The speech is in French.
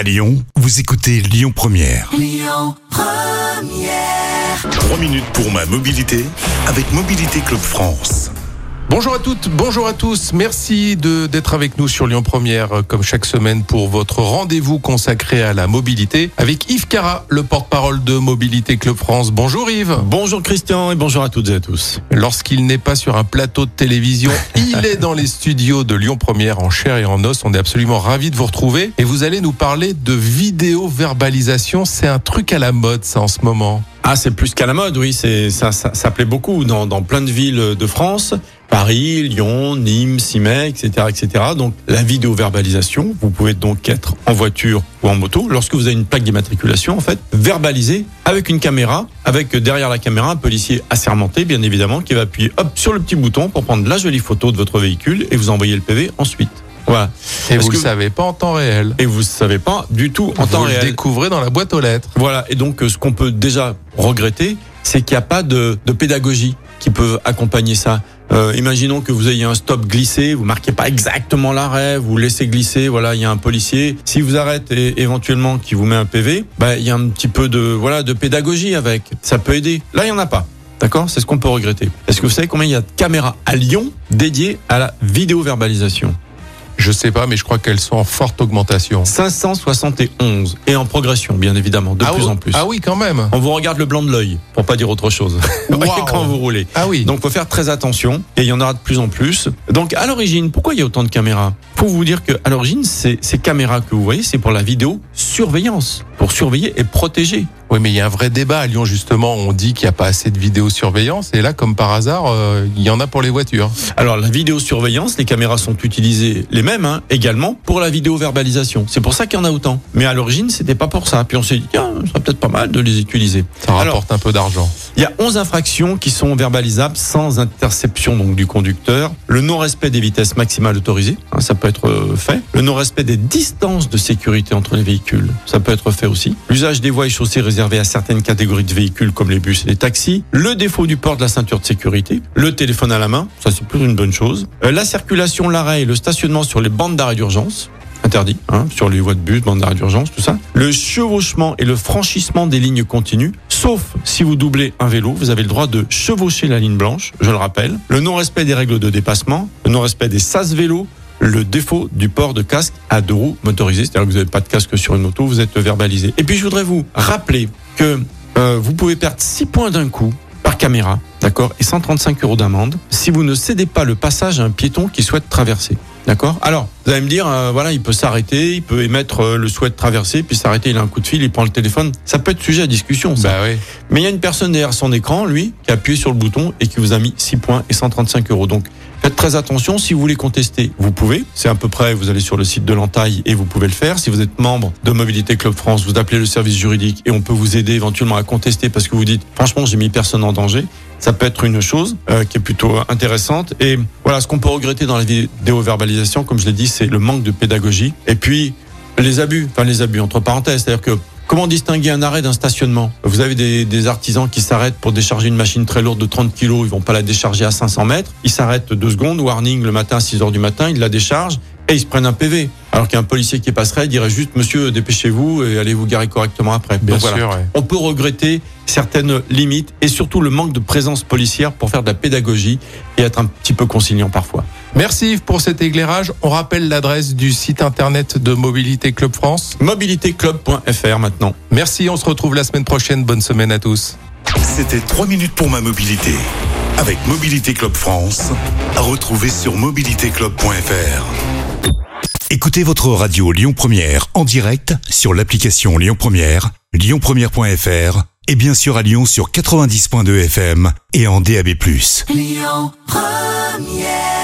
À Lyon, vous écoutez Lyon Première. 3 minutes pour ma mobilité avec Mobilité Club France. Bonjour à toutes, bonjour à tous. Merci de d'être avec nous sur Lyon Première, euh, comme chaque semaine, pour votre rendez-vous consacré à la mobilité avec Yves Cara, le porte-parole de Mobilité Club France. Bonjour Yves. Bonjour Christian et bonjour à toutes et à tous. Lorsqu'il n'est pas sur un plateau de télévision, il est dans les studios de Lyon Première en chair et en os. On est absolument ravis de vous retrouver et vous allez nous parler de vidéo verbalisation. C'est un truc à la mode, ça, en ce moment. Ah, c'est plus qu'à la mode, oui. C'est ça, ça, ça plaît beaucoup dans, dans plein de villes de France. Paris, Lyon, Nîmes, Simet, etc., etc. Donc, la vidéo-verbalisation, vous pouvez donc être en voiture ou en moto. Lorsque vous avez une plaque d'immatriculation, en fait, verbaliser avec une caméra, avec derrière la caméra un policier assermenté, bien évidemment, qui va appuyer hop sur le petit bouton pour prendre la jolie photo de votre véhicule et vous envoyer le PV ensuite. Voilà. Et Parce vous le savez pas en temps réel. Et vous ne savez pas du tout en temps vous le réel. découvrez dans la boîte aux lettres. Voilà, et donc euh, ce qu'on peut déjà regretter, c'est qu'il n'y a pas de, de pédagogie qui peut accompagner ça. Euh, imaginons que vous ayez un stop glissé, vous marquez pas exactement l'arrêt, vous laissez glisser, voilà, il y a un policier. Si vous arrêtez éventuellement qui vous met un PV, bah, il y a un petit peu de voilà de pédagogie avec. Ça peut aider. Là, il y en a pas. D'accord? C'est ce qu'on peut regretter. Est-ce que vous savez combien il y a de caméras à Lyon dédiées à la vidéo-verbalisation? Je sais pas, mais je crois qu'elles sont en forte augmentation. 571 et en progression, bien évidemment, de ah, plus oui- en plus. Ah oui, quand même. On vous regarde le blanc de l'œil, pour pas dire autre chose. Quand vous roulez. Ah oui. Donc, faut faire très attention et il y en aura de plus en plus. Donc, à l'origine, pourquoi il y a autant de caméras? Faut vous dire que à l'origine, ces, ces caméras que vous voyez, c'est pour la vidéo surveillance, pour surveiller et protéger. Oui, mais il y a un vrai débat à Lyon, justement. On dit qu'il n'y a pas assez de vidéosurveillance. Et là, comme par hasard, euh, il y en a pour les voitures. Alors, la vidéosurveillance, les caméras sont utilisées les mêmes, hein, également pour la vidéo-verbalisation. C'est pour ça qu'il y en a autant. Mais à l'origine, c'était pas pour ça. Puis on s'est dit, tiens, ce serait peut-être pas mal de les utiliser. Ça Alors, rapporte un peu d'argent. Il y a 11 infractions qui sont verbalisables sans interception donc du conducteur. Le non-respect des vitesses maximales autorisées, hein, ça peut être euh, fait. Le non-respect des distances de sécurité entre les véhicules, ça peut être fait L'usage des voies et chaussées réservées à certaines catégories de véhicules comme les bus et les taxis. Le défaut du port de la ceinture de sécurité. Le téléphone à la main, ça c'est plus une bonne chose. Euh, la circulation, l'arrêt et le stationnement sur les bandes d'arrêt d'urgence interdit, hein, sur les voies de bus, bandes d'arrêt d'urgence, tout ça. Le chevauchement et le franchissement des lignes continues, sauf si vous doublez un vélo, vous avez le droit de chevaucher la ligne blanche, je le rappelle. Le non-respect des règles de dépassement, le non-respect des sas vélos, le défaut du port de casque à deux roues motorisées, c'est-à-dire que vous n'avez pas de casque sur une moto, vous êtes verbalisé. Et puis je voudrais vous rappeler que euh, vous pouvez perdre 6 points d'un coup par caméra, d'accord, et 135 euros d'amende si vous ne cédez pas le passage à un piéton qui souhaite traverser. D'accord Alors, vous allez me dire, euh, voilà, il peut s'arrêter, il peut émettre euh, le souhait de traverser, puis s'arrêter, il a un coup de fil, il prend le téléphone. Ça peut être sujet à discussion, ça. Bah oui. Mais il y a une personne derrière son écran, lui, qui a appuyé sur le bouton et qui vous a mis 6 points et 135 euros. Donc, faites très attention. Si vous voulez contester, vous pouvez. C'est à peu près, vous allez sur le site de l'entaille et vous pouvez le faire. Si vous êtes membre de Mobilité Club France, vous appelez le service juridique et on peut vous aider éventuellement à contester parce que vous dites, franchement, j'ai mis personne en danger. Ça peut être une chose euh, qui est plutôt intéressante. Et voilà, ce qu'on peut regretter dans la comme je l'ai dit, c'est le manque de pédagogie. Et puis, les abus, enfin les abus entre parenthèses, c'est-à-dire que comment distinguer un arrêt d'un stationnement? Vous avez des, des artisans qui s'arrêtent pour décharger une machine très lourde de 30 kilos, ils vont pas la décharger à 500 mètres, ils s'arrêtent deux secondes, warning le matin à 6 heures du matin, ils la déchargent et ils se prennent un PV. Alors qu'un policier qui passerait dirait juste Monsieur, dépêchez-vous et allez vous garer correctement après. Bien Donc voilà. sûr, ouais. On peut regretter certaines limites et surtout le manque de présence policière pour faire de la pédagogie et être un petit peu conciliant parfois. Merci Yves pour cet éclairage. On rappelle l'adresse du site internet de Mobilité Club France. Mobilitéclub.fr maintenant. Merci, on se retrouve la semaine prochaine. Bonne semaine à tous. C'était 3 minutes pour ma mobilité avec Mobilité Club France. À retrouver sur mobilitéclub.fr. Écoutez votre radio Lyon Première en direct sur l'application Lyon Première, lyonpremière.fr et bien sûr à Lyon sur 90.2 FM et en DAB+. Lyon Première